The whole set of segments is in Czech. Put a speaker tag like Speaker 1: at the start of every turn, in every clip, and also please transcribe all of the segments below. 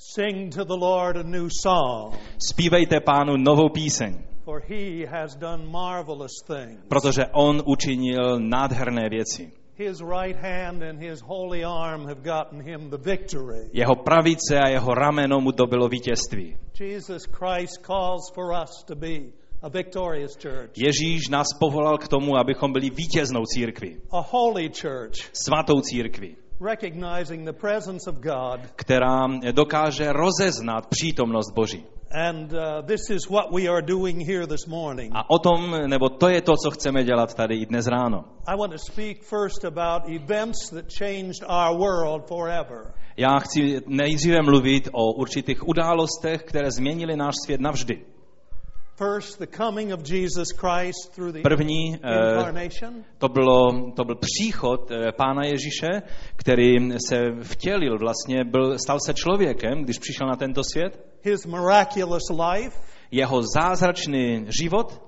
Speaker 1: Sing to the Lord a new song,
Speaker 2: Zpívejte pánu novou píseň,
Speaker 1: for he has done marvelous things.
Speaker 2: protože on učinil nádherné věci.
Speaker 1: His right hand and his holy arm have gotten him the victory.
Speaker 2: Jeho pravice a jeho rameno mu dobilo vítězství.
Speaker 1: Jesus Christ calls for us to be a victorious church,
Speaker 2: Ježíš nás povolal k tomu, abychom byli vítěznou církví,
Speaker 1: a holy church,
Speaker 2: svatou církví,
Speaker 1: recognizing the presence of God.
Speaker 2: která dokáže rozeznat přítomnost Boží.
Speaker 1: And uh, this is what we are doing here this morning.
Speaker 2: A o tom, nebo to je to, co chceme dělat tady i dnes ráno.
Speaker 1: I want to speak first about events that changed our world forever.
Speaker 2: Já chci nejdříve mluvit o určitých událostech, které změnily náš svět navždy. První to, bylo, to byl příchod eh, Pána Ježíše, který se vtělil, vlastně byl, stal se člověkem, když přišel na tento svět.
Speaker 1: his miraculous life,
Speaker 2: Jeho zázračný život,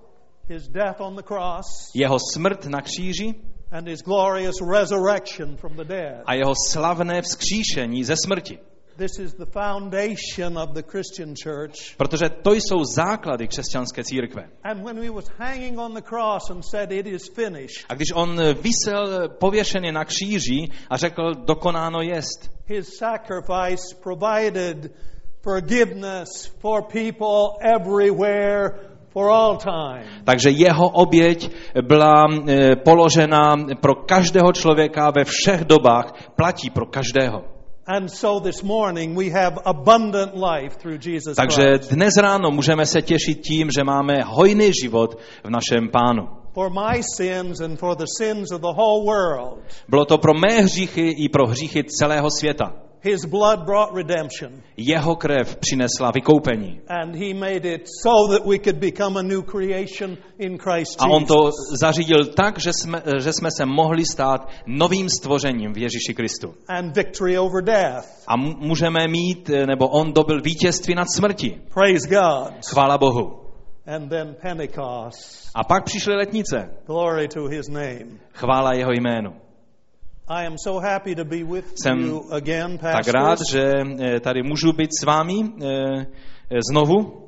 Speaker 1: his death on the cross,
Speaker 2: jeho smrt na kříži
Speaker 1: and his glorious resurrection from the dead.
Speaker 2: a jeho slavné vzkříšení ze smrti.
Speaker 1: This is the foundation of the Christian church.
Speaker 2: Protože to jsou základy křesťanské církve.
Speaker 1: And when he was hanging on the cross and said, It is finished,
Speaker 2: A když on vysel pověšený na kříži a řekl, dokonáno jest,
Speaker 1: his sacrifice provided forgiveness for people everywhere for all time.
Speaker 2: takže jeho oběť byla eh, položena pro každého člověka ve všech dobách, platí pro každého.
Speaker 1: And so this morning we have abundant life through Jesus
Speaker 2: Takže dnes ráno můžeme se těšit tím, že máme hojný život v našem pánu.
Speaker 1: For my sins and for the sins of the whole world,
Speaker 2: Bylo to pro mé hříchy i pro hříchy celého světa.
Speaker 1: His blood brought redemption.
Speaker 2: Jeho krev přinesla vykoupení.
Speaker 1: And he made it so that we could become a new creation in Christ
Speaker 2: A on to
Speaker 1: Jesus.
Speaker 2: zařídil tak, že jsme, že jsme se mohli stát novým stvořením v Ježíši Kristu.
Speaker 1: And victory over death.
Speaker 2: A můžeme mít, nebo on dobil vítězství nad smrti.
Speaker 1: Praise God.
Speaker 2: Chvála Bohu.
Speaker 1: And then Pentecost.
Speaker 2: A pak přišly letnice.
Speaker 1: Glory to his name.
Speaker 2: Chvála jeho jménu.
Speaker 1: I am so happy to be with
Speaker 2: Jsem
Speaker 1: you again,
Speaker 2: Tak rád, že eh, tady můžu být s vámi eh, eh, znovu.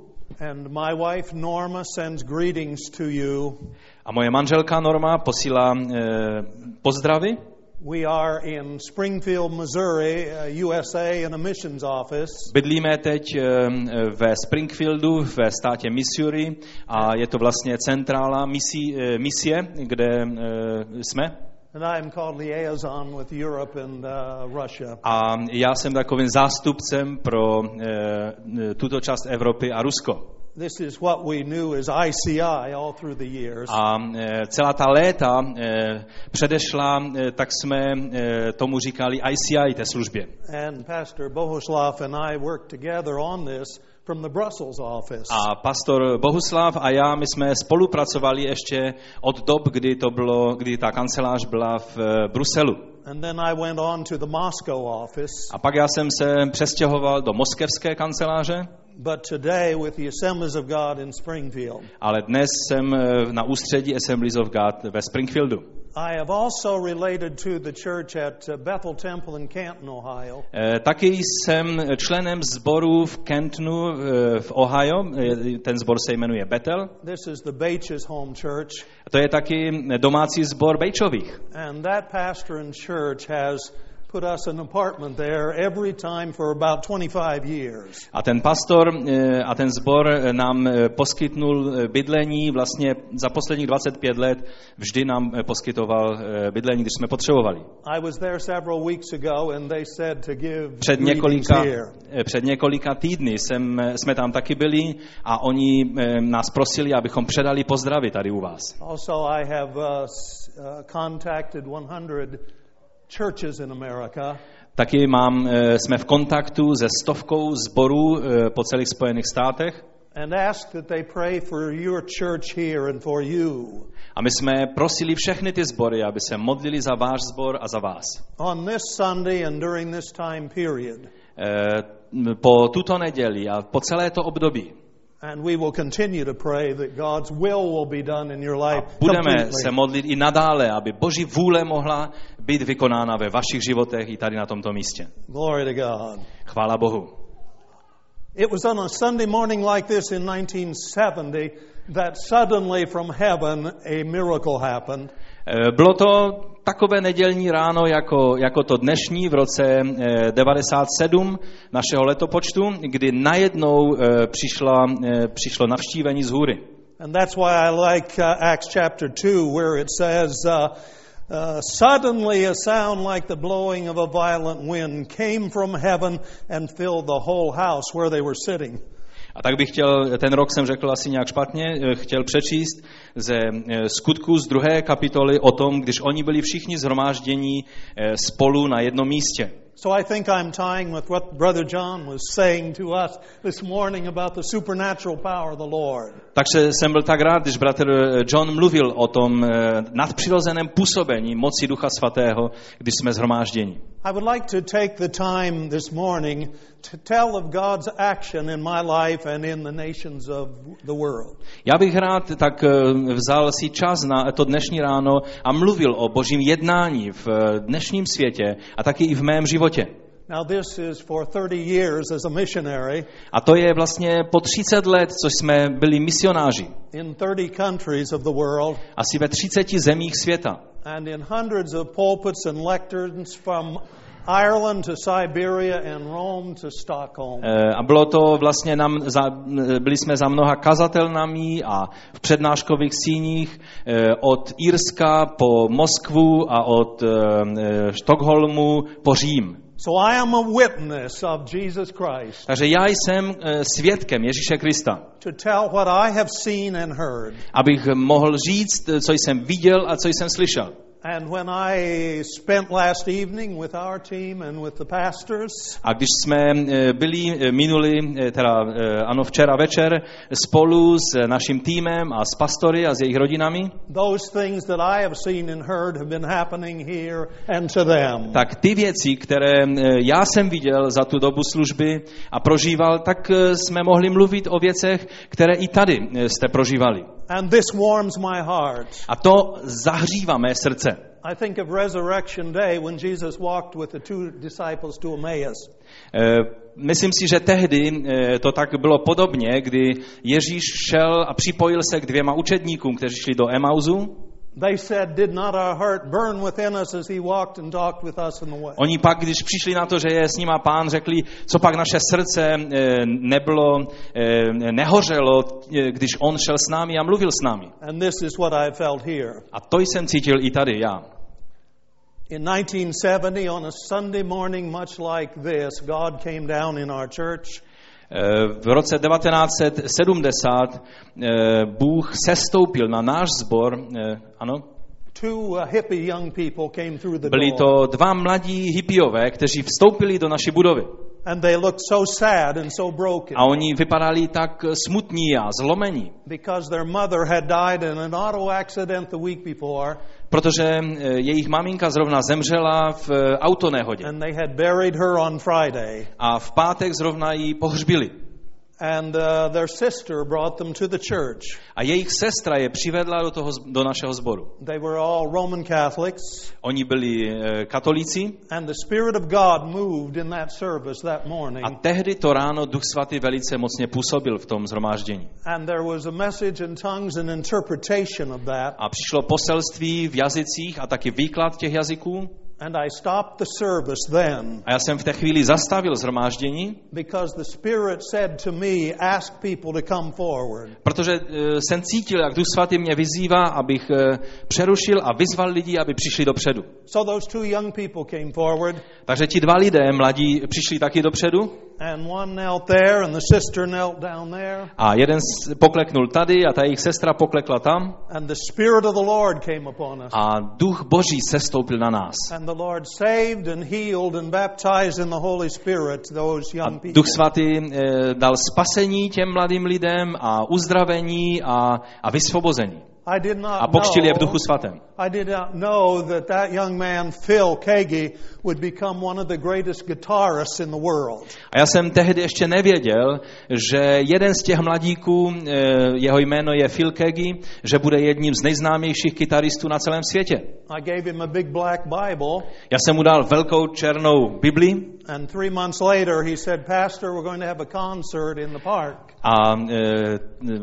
Speaker 1: And my wife Norma sends greetings to you.
Speaker 2: A moje manželka Norma posílá pozdravy.
Speaker 1: We are in Springfield, Missouri, USA, in a missions office.
Speaker 2: Bydlíme teď ve Springfieldu ve státě Missouri a je to vlastně centrála misí, misie, kde jsme.
Speaker 1: And I am called liaison with Europe and uh, Russia.
Speaker 2: A já jsem takovým zástupcem pro eh, tuto část Evropy a Rusko.
Speaker 1: This is what we knew as ICI all through the years.
Speaker 2: A eh, celá ta léta eh, předešla, eh, tak jsme tomu říkali ICI té službě.
Speaker 1: And Pastor Bohuslav and I worked together on this from the Brussels office.
Speaker 2: A pastor Bohuslav a já, my jsme spolupracovali ještě od dob, kdy, to bylo, kdy ta kancelář byla v eh, Bruselu.
Speaker 1: And then I went on to the Moscow office.
Speaker 2: A pak já jsem se přestěhoval do moskevské kanceláře,
Speaker 1: But today, with the Assemblies of God in Springfield,
Speaker 2: ale dnes jsem eh, na ústředí Assemblies of God ve Springfieldu.
Speaker 1: I have also related to the church at Bethel Temple in Canton, Ohio.
Speaker 2: Taky jsem členem sboru v Kentonu eh, v Ohio, Eh, ten sbor se jmenuje Bethel.
Speaker 1: This is the Baches Home Church,
Speaker 2: To je taky domácí sbor Bejčových.
Speaker 1: and that pastor and church has put us an apartment there every time for about 25 years.
Speaker 2: A ten pastor eh, a ten sbor eh, nám eh, poskytnul bydlení vlastně za posledních 25 let vždy nám poskytoval bydlení, když jsme potřebovali.
Speaker 1: I was there several weeks ago, and they said to give
Speaker 2: Před několika, před několika týdny jsem, jsme tam taky byli a oni nás prosili, abychom předali pozdravy tady u vás.
Speaker 1: Also, I have uh, uh, contacted 100 churches in America,
Speaker 2: Taky mám, eh, jsme v kontaktu se stovkou zborů eh, po celých Spojených státech
Speaker 1: and asked that they pray for your church here and for you.
Speaker 2: a my jsme prosili všechny ty sbory, aby se modlili za váš sbor a za vás.
Speaker 1: On this Sunday and during this time period,
Speaker 2: Eh, Po tuto neděli a po celé to období
Speaker 1: and we will continue to pray that God's will will be done in your life.
Speaker 2: budeme
Speaker 1: completely.
Speaker 2: se modlit i nadále, aby Boží vůle mohla být vykonána ve vašich životech i tady na tomto místě.
Speaker 1: Glory to God.
Speaker 2: Chvála Bohu.
Speaker 1: It was on a Sunday morning like this in 1970 that suddenly from heaven a miracle happened.
Speaker 2: Eh, Bylo to takové nedělní ráno jako, jako to dnešní v roce eh, 97 našeho letopočtu, kdy najednou eh, přišla, eh, přišlo navštívení z hůry.
Speaker 1: And that's why I like uh, Acts chapter 2, where it says, uh, uh, Suddenly a sound like the blowing of a violent wind came from heaven and filled the whole house where they were sitting.
Speaker 2: A tak bych chtěl, ten rok jsem řekl asi nějak špatně, eh, chtěl přečíst ze eh, skutku z druhé kapitoly o tom, když oni byli všichni zhromáždění eh, spolu na jednom místě.
Speaker 1: So I think I'm tying with what Brother John was saying to us this morning about the supernatural power of the Lord.
Speaker 2: Takže jsem byl tak rád, když bratr eh, John mluvil o tom eh, nadpřirozeném působení moci Ducha Svatého, když jsme zhromážděni.
Speaker 1: I would like to take the time this morning to tell of God's action in my life and in the nations of the world.
Speaker 2: Já bych rád tak eh, vzal si čas na to dnešní ráno a mluvil o božím jednání v dnešním světě a taky i v mém životě.
Speaker 1: Now, this is for 30 years as a missionary
Speaker 2: A to je vlastně po 30 let, co jsme byli misionáři.
Speaker 1: in 30 countries of the world
Speaker 2: Asi ve 30 zemích světa.
Speaker 1: and in hundreds of pulpits and lecterns from Ireland to Siberia and Rome to Stockholm.
Speaker 2: Eh, A bylo to vlastně, nám, za, eh, byli jsme za mnoha kazatelnami a v přednáškových síních eh, od Írska po Moskvu a od Štokholmu po Řím.
Speaker 1: So I am a witness of Jesus Christ
Speaker 2: Takže já jsem svědkem Ježíše Krista,
Speaker 1: to tell what I have seen and heard.
Speaker 2: abych mohl říct, co jsem viděl a co jsem slyšel.
Speaker 1: And when I spent last evening with our team and with the pastors,
Speaker 2: A když jsme eh, byli eh, minuli, eh, teda ano, včera večer spolu s naším týmem a s pastory a s jejich rodinami,
Speaker 1: those things that I have seen and heard have been happening here and to them.
Speaker 2: tak ty věci, které já jsem viděl za tu dobu služby a prožíval, tak jsme mohli mluvit o věcech, které i tady jste prožívali.
Speaker 1: And this warms my heart.
Speaker 2: A to zahřívá mé srdce.
Speaker 1: I think of Resurrection Day when Jesus walked with the two disciples to Emmaus.
Speaker 2: Eh, Myslím si, že tehdy eh, to tak bylo podobně, kdy Ježíš šel a připojil se k dvěma učedníkům, kteří šli do Emauzu.
Speaker 1: They said, Did not our heart burn within us as he walked and talked with us in the way?
Speaker 2: Oni pak, když přišli na to, že je s nima pán, řekli, co pak naše srdce eh, nebylo, eh, nehořelo, eh, když on šel s námi a mluvil s námi.
Speaker 1: And this is what I felt here.
Speaker 2: A to jsem cítil i tady já.
Speaker 1: In 1970, on a Sunday morning much like this, God came down in our church
Speaker 2: V roce 1970 eh, Bůh sestoupil na náš sbor, eh, ano,
Speaker 1: uh,
Speaker 2: byli to dva mladí hippiové, kteří vstoupili do naší budovy.
Speaker 1: And they looked so sad and so broken
Speaker 2: A oni vypadali tak smutní a zlomení,
Speaker 1: because their mother had died in an auto accident the week before,
Speaker 2: protože eh, jejich maminka zrovna zemřela v eh, autonehodě.
Speaker 1: and they had buried her on Friday.
Speaker 2: A v pátek zrovna ji pohřbili.
Speaker 1: And uh, their sister brought them to the church.
Speaker 2: A jejich sestra je přivedla do, toho, do našeho sboru.
Speaker 1: They were all Roman Catholics,
Speaker 2: Oni byli eh, katolíci
Speaker 1: and the Spirit of God moved in that service that morning.
Speaker 2: a tehdy to ráno Duch Svatý velice mocně působil v tom zhromáždění.
Speaker 1: And there was a message in tongues and interpretation of that.
Speaker 2: A přišlo poselství v jazycích a taky výklad těch jazyků.
Speaker 1: And I stopped the service then
Speaker 2: A já jsem v té chvíli zastavil zhromáždění,
Speaker 1: because the Spirit said to me, Ask people to come forward.
Speaker 2: protože eh, jsem cítil, jak Duch Svatý mě vyzývá, abych eh, přerušil a vyzval lidi, aby přišli dopředu.
Speaker 1: So those two young people came forward,
Speaker 2: Takže ti dva lidé mladí přišli taky dopředu
Speaker 1: and one knelt there, and the sister knelt down there.
Speaker 2: a jeden pokleknul tady a ta jejich sestra poklekla tam
Speaker 1: And the Spirit of the Lord came upon us.
Speaker 2: a duch boží sestoupil na nás.
Speaker 1: And the Lord saved and healed and baptized in the Holy Spirit those young people.
Speaker 2: duch svatý eh, dal spasení těm mladým lidem a uzdravení a, a vysvobození.
Speaker 1: I did not
Speaker 2: A pokřtil je v duchu svatém.
Speaker 1: I did not know that that young man, Phil Kagi, would become one of the greatest guitarists in the world.
Speaker 2: A já jsem tehdy ještě nevěděl, že jeden z těch mladíků, eh, jeho jméno je Phil Kegi, že bude jedním z nejznámějších kytaristů na celém světě.
Speaker 1: I gave him a big black Bible,
Speaker 2: Já jsem mu dal velkou černou Bibli
Speaker 1: And three months later, he said, Pastor, we're going to have a concert in the park.
Speaker 2: A e,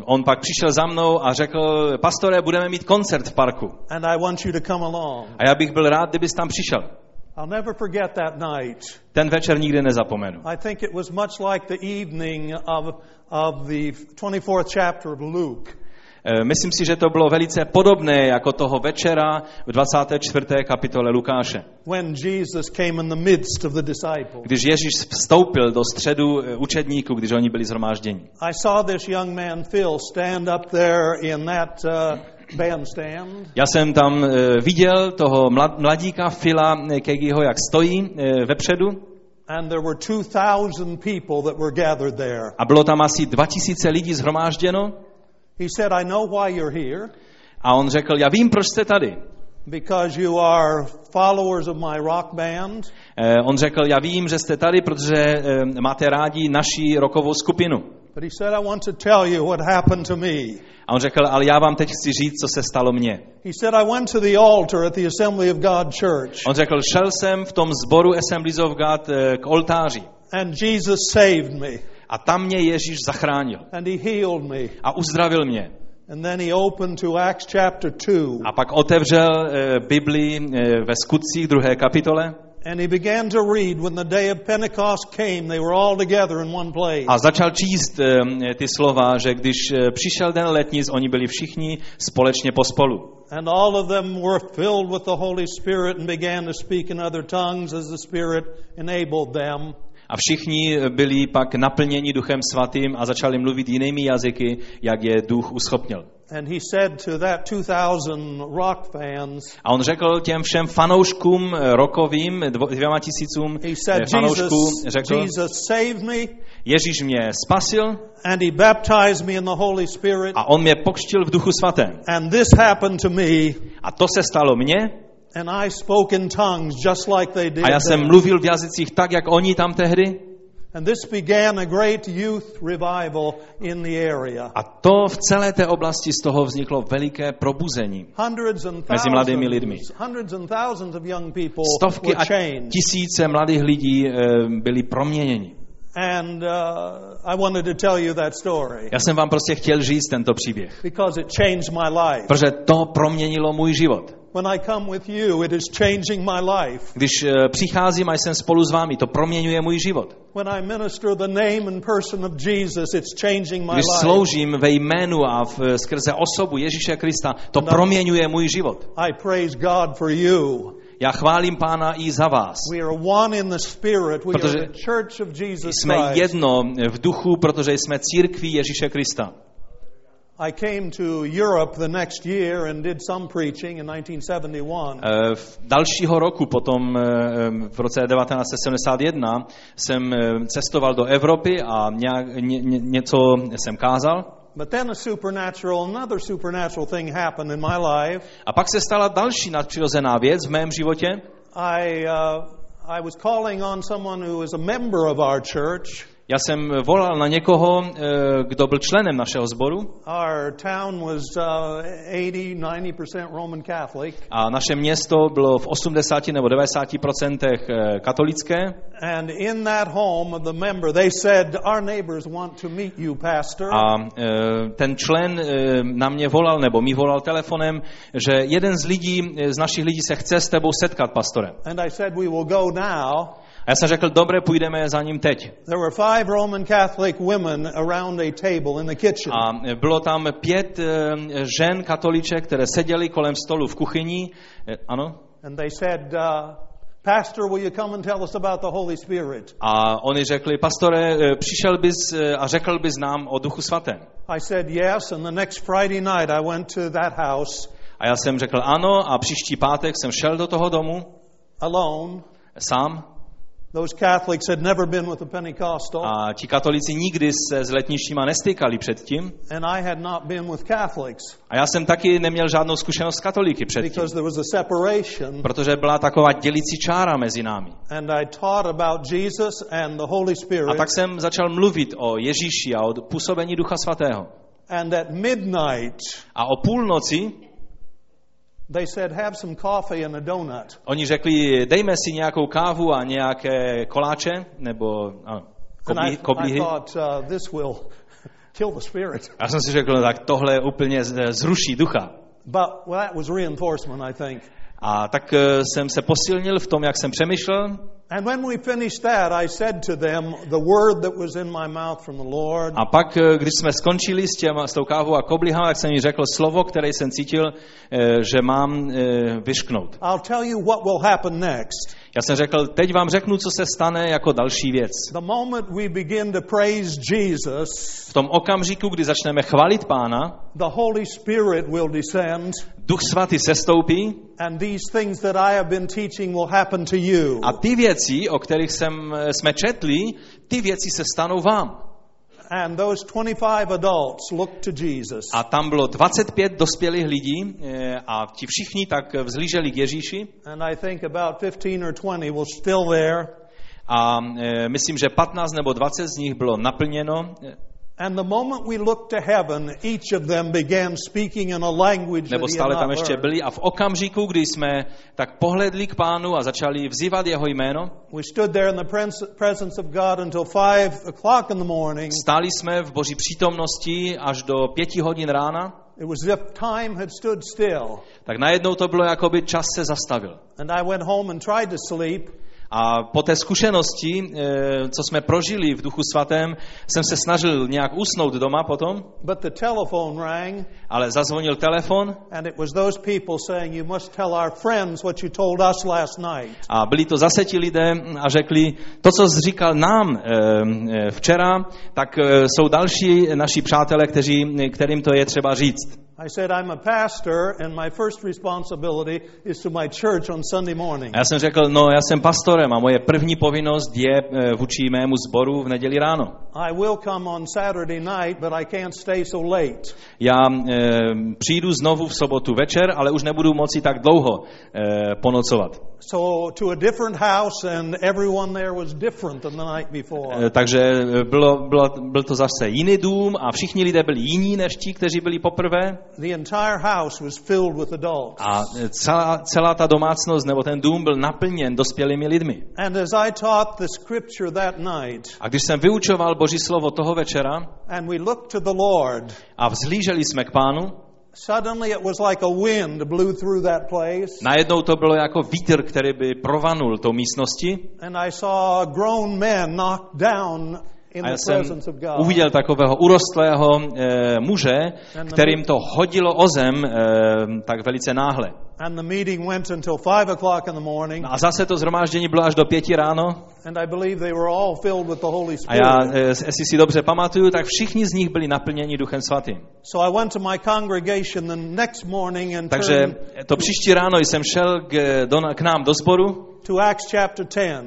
Speaker 2: on pak přišel za mnou a řekl, pastore, budeme mít koncert v parku.
Speaker 1: And I want you to come along.
Speaker 2: A já bych byl rád, kdybys tam přišel.
Speaker 1: I'll never forget that night.
Speaker 2: Ten večer nikdy nezapomenu.
Speaker 1: I think it was much like the evening of, of the 24th chapter of Luke.
Speaker 2: E, Myslím si, že to bylo velice podobné jako toho večera v 24. kapitole Lukáše, když Ježíš vstoupil do středu e, učedníků, když oni byli zhromážděni.
Speaker 1: Uh,
Speaker 2: Já jsem tam e, viděl toho mlad- mladíka Fila e, Kegiho, jak stojí vepředu
Speaker 1: and there were 2,000 people that were gathered there.
Speaker 2: a bylo tam asi 2000 lidí zhromážděno
Speaker 1: He said, I know why you're here,
Speaker 2: a on řekl, já vím, proč jste tady.
Speaker 1: because you are followers of my rock band,
Speaker 2: Eh, On řekl, já vím, že jste tady, protože eh, máte rádi naší rokovou skupinu.
Speaker 1: but he said, I want to tell you what happened to me.
Speaker 2: A on řekl, ale já vám teď chci říct, co se stalo mně.
Speaker 1: He said, I went to the altar at the Assembly of God Church,
Speaker 2: On řekl, šel jsem v tom sboru Assemblies of God eh, k oltáři
Speaker 1: and Jesus saved me,
Speaker 2: a tam mě Ježíš zachránil
Speaker 1: and he healed me.
Speaker 2: a uzdravil mě.
Speaker 1: And then he opened to Acts chapter 2,
Speaker 2: A pak otevřel eh, Bibli eh, ve skutcích druhé kapitole
Speaker 1: and he began to read when the day of Pentecost came, they were all together in one place.
Speaker 2: a začal číst eh, ty slova, že když přišel den letnic, oni byli všichni společně pospolu.
Speaker 1: And all of them were filled with the Holy Spirit and began to speak in other tongues as the Spirit enabled them.
Speaker 2: A všichni byli pak naplněni Duchem Svatým a začali mluvit jinými jazyky, jak je Duch uschopnil.
Speaker 1: And he said to that 2,000 rock fans,
Speaker 2: A on řekl těm všem fanouškům eh, rokovým, dvěma tisícům
Speaker 1: he
Speaker 2: eh,
Speaker 1: said,
Speaker 2: fanoušků,
Speaker 1: Jesus,
Speaker 2: řekl,
Speaker 1: Jesus saved me,
Speaker 2: Ježíš mě spasil
Speaker 1: and he baptized me in the Holy Spirit,
Speaker 2: a on mě pokřtil v Duchu Svatém.
Speaker 1: and this happened to me,
Speaker 2: A to se stalo mně
Speaker 1: and I spoke in tongues just like they did.
Speaker 2: a já jsem mluvil v jazycích tak, jak oni tam tehdy.
Speaker 1: And this began a great youth revival in the area.
Speaker 2: A to v celé té oblasti z toho vzniklo veliké probuzení.
Speaker 1: Hundreds and
Speaker 2: Mezi mladými lidmi.
Speaker 1: thousands, hundreds and thousands of young people
Speaker 2: Stovky a tisíce mladých lidí eh, byli proměněni.
Speaker 1: And uh, I wanted to tell you that story
Speaker 2: Já jsem vám prostě chtěl říct tento příběh,
Speaker 1: because it changed my life.
Speaker 2: protože to proměnilo můj život.
Speaker 1: When I come with you, it is changing my life.
Speaker 2: Když eh, přicházím a jsem spolu s vámi, to proměňuje můj život.
Speaker 1: When I minister the name and person of Jesus, it's changing my
Speaker 2: Když
Speaker 1: life.
Speaker 2: sloužím ve jménu a v, skrze osobu Ježíše Krista, to proměňuje můj život.
Speaker 1: I praise God for you.
Speaker 2: Já chválím Pána i za vás.
Speaker 1: We are one in the Spirit. We
Speaker 2: Protože
Speaker 1: are the Church of Jesus
Speaker 2: Jsme
Speaker 1: Christ.
Speaker 2: jedno v duchu, protože jsme církví Ježíše Krista.
Speaker 1: I came to Europe the next year and did some preaching in 1971.
Speaker 2: Eh, v dalšího roku potom eh, v roce 1971 jsem eh, cestoval do Evropy a nějak, ně, ně, něco jsem kázal.
Speaker 1: But then a supernatural, another supernatural thing happened in my life.
Speaker 2: A pak se stala další nadpřirozená věc v mém životě.
Speaker 1: I, uh, I was calling on someone who is a member of our church.
Speaker 2: Já jsem volal na někoho, eh, kdo byl členem našeho sboru
Speaker 1: Our town was 80, 90% Roman Catholic.
Speaker 2: a naše město bylo v 80 nebo 90 procentech eh, katolické.
Speaker 1: And in that home of the member, they said, Our neighbors want to meet you, Pastor.
Speaker 2: A eh, ten člen eh, na mě volal, nebo mi volal telefonem, že jeden z lidí, eh, z našich lidí se chce s tebou setkat, pastore.
Speaker 1: And I said, We will go now.
Speaker 2: Já jsem řekl, dobré, půjdeme za ním teď.
Speaker 1: There were five Roman Catholic women around a table in the kitchen.
Speaker 2: A bylo tam pět eh, žen katoliček, které seděly kolem stolu v kuchyni. Eh, Ano?
Speaker 1: And they said, uh, Pastor, will you come and tell us about the Holy Spirit?
Speaker 2: A oni řekli, pastore, eh, přišel bys a řekl bys nám o Duchu Svatém.
Speaker 1: I said, Yes. And the next Friday night, I went to that house
Speaker 2: A já jsem řekl ano a příští pátek jsem šel do toho domu
Speaker 1: alone.
Speaker 2: sám
Speaker 1: Those Catholics had never been with a Pentecostal,
Speaker 2: a ti katolíci nikdy se s letničníma nestykali předtím.
Speaker 1: and I had not been with Catholics
Speaker 2: A já jsem taky neměl žádnou zkušenost s katolíky předtím,
Speaker 1: because there was a separation.
Speaker 2: protože byla taková dělící čára mezi námi.
Speaker 1: And I taught about Jesus and the Holy
Speaker 2: A
Speaker 1: Spirit.
Speaker 2: tak jsem začal mluvit o Ježíši a o působení Ducha Svatého.
Speaker 1: And at midnight,
Speaker 2: A o půlnoci
Speaker 1: They said, have some coffee and a donut.
Speaker 2: Oni řekli, dejme si nějakou kávu a nějaké koláče, nebo ano, koblí, koblíhy.
Speaker 1: thought, uh,
Speaker 2: jsem si řekl, no, tak tohle úplně zruší ducha.
Speaker 1: But well, that was reinforcement, I think.
Speaker 2: A tak eh, jsem se posilnil v tom, jak jsem přemýšlel.
Speaker 1: And when we finished that, I said to them, the word that was in my mouth from the Lord,
Speaker 2: A pak, eh, když jsme skončili s, těma, s tou kávou a koblihama, tak jsem jí řekl slovo, které jsem cítil, eh, že mám vyšknout.
Speaker 1: I'll tell you what will happen next.
Speaker 2: Já jsem řekl, teď vám řeknu, co se stane jako další věc. V tom okamžiku, kdy začneme chválit Pána,
Speaker 1: the Holy Spirit will descend,
Speaker 2: Duch Svatý sestoupí
Speaker 1: and these things that I have been teaching will happen to you.
Speaker 2: a ty věci, o kterých jsem, eh, jsme četli, ty věci se stanou vám.
Speaker 1: And those 25 adults looked to Jesus.
Speaker 2: A tam bylo 25 dospělých lidí eh, a ti všichni tak vzlíželi k Ježíši
Speaker 1: And I think about 15 or 20 were still there.
Speaker 2: a eh, myslím, že 15 nebo 20 z nich bylo naplněno.
Speaker 1: And the moment we looked to heaven, each of them began speaking in a language
Speaker 2: nebo stále tam ještě byli a v okamžiku, kdy jsme tak pohledli k pánu a začali vzývat jeho jméno,
Speaker 1: We stood there in the pres- presence of God until 5 o'clock in the morning.
Speaker 2: stáli jsme v boží přítomnosti až do pěti hodin rána,
Speaker 1: It was as if time had stood still.
Speaker 2: tak najednou to bylo, jako by čas se zastavil.
Speaker 1: And I went home and tried to sleep,
Speaker 2: A po té zkušenosti, eh, co jsme prožili v Duchu Svatém, jsem se snažil nějak usnout doma potom,
Speaker 1: but the telephone rang,
Speaker 2: ale zazvonil telefon
Speaker 1: and it was those people saying, You must tell our friends what you told us last night.
Speaker 2: a byli to zase ti lidé a řekli, to, co jsi říkal nám eh, eh, včera, tak jsou další naši přátelé, kteří, kterým to je třeba říct.
Speaker 1: I said, I'm a pastor, and my first responsibility is to my church on Sunday morning.
Speaker 2: Já jsem řekl, no já jsem pastorem a moje první povinnost je eh, vůči mému sboru v neděli ráno.
Speaker 1: I will come on Saturday night, but I can't stay so late.
Speaker 2: Já eh, přijdu znovu v sobotu večer, ale už nebudu moci tak dlouho eh, ponocovat.
Speaker 1: So to a different house, and everyone there was different than the night before.
Speaker 2: Takže bylo, bylo, byl to zase jiný dům a všichni lidé byli jiní než ti, kteří byli poprvé.
Speaker 1: The entire house was filled with adults.
Speaker 2: A celá, celá ta domácnost nebo ten dům byl naplněn dospělými lidmi.
Speaker 1: And as I taught the scripture that night,
Speaker 2: A když jsem vyučoval Boží slovo toho večera
Speaker 1: and we looked to the Lord,
Speaker 2: a vzlíželi jsme k pánu,
Speaker 1: suddenly it was like a wind blew through that place,
Speaker 2: najednou to bylo jako vítr, který by provanul tou místnosti
Speaker 1: and I saw grown men knocked down
Speaker 2: a já jsem uviděl takového urostlého e, muže, kterým to hodilo o zem e, tak velice náhle.
Speaker 1: Morning,
Speaker 2: A zase to zhromáždění bylo až do pěti ráno a já,
Speaker 1: Spirit.
Speaker 2: e, jestli si dobře pamatuju, tak všichni z nich byli naplněni Duchem Svatým. Takže to příští ráno jsem šel k, do, k nám do sboru
Speaker 1: to Acts chapter 10.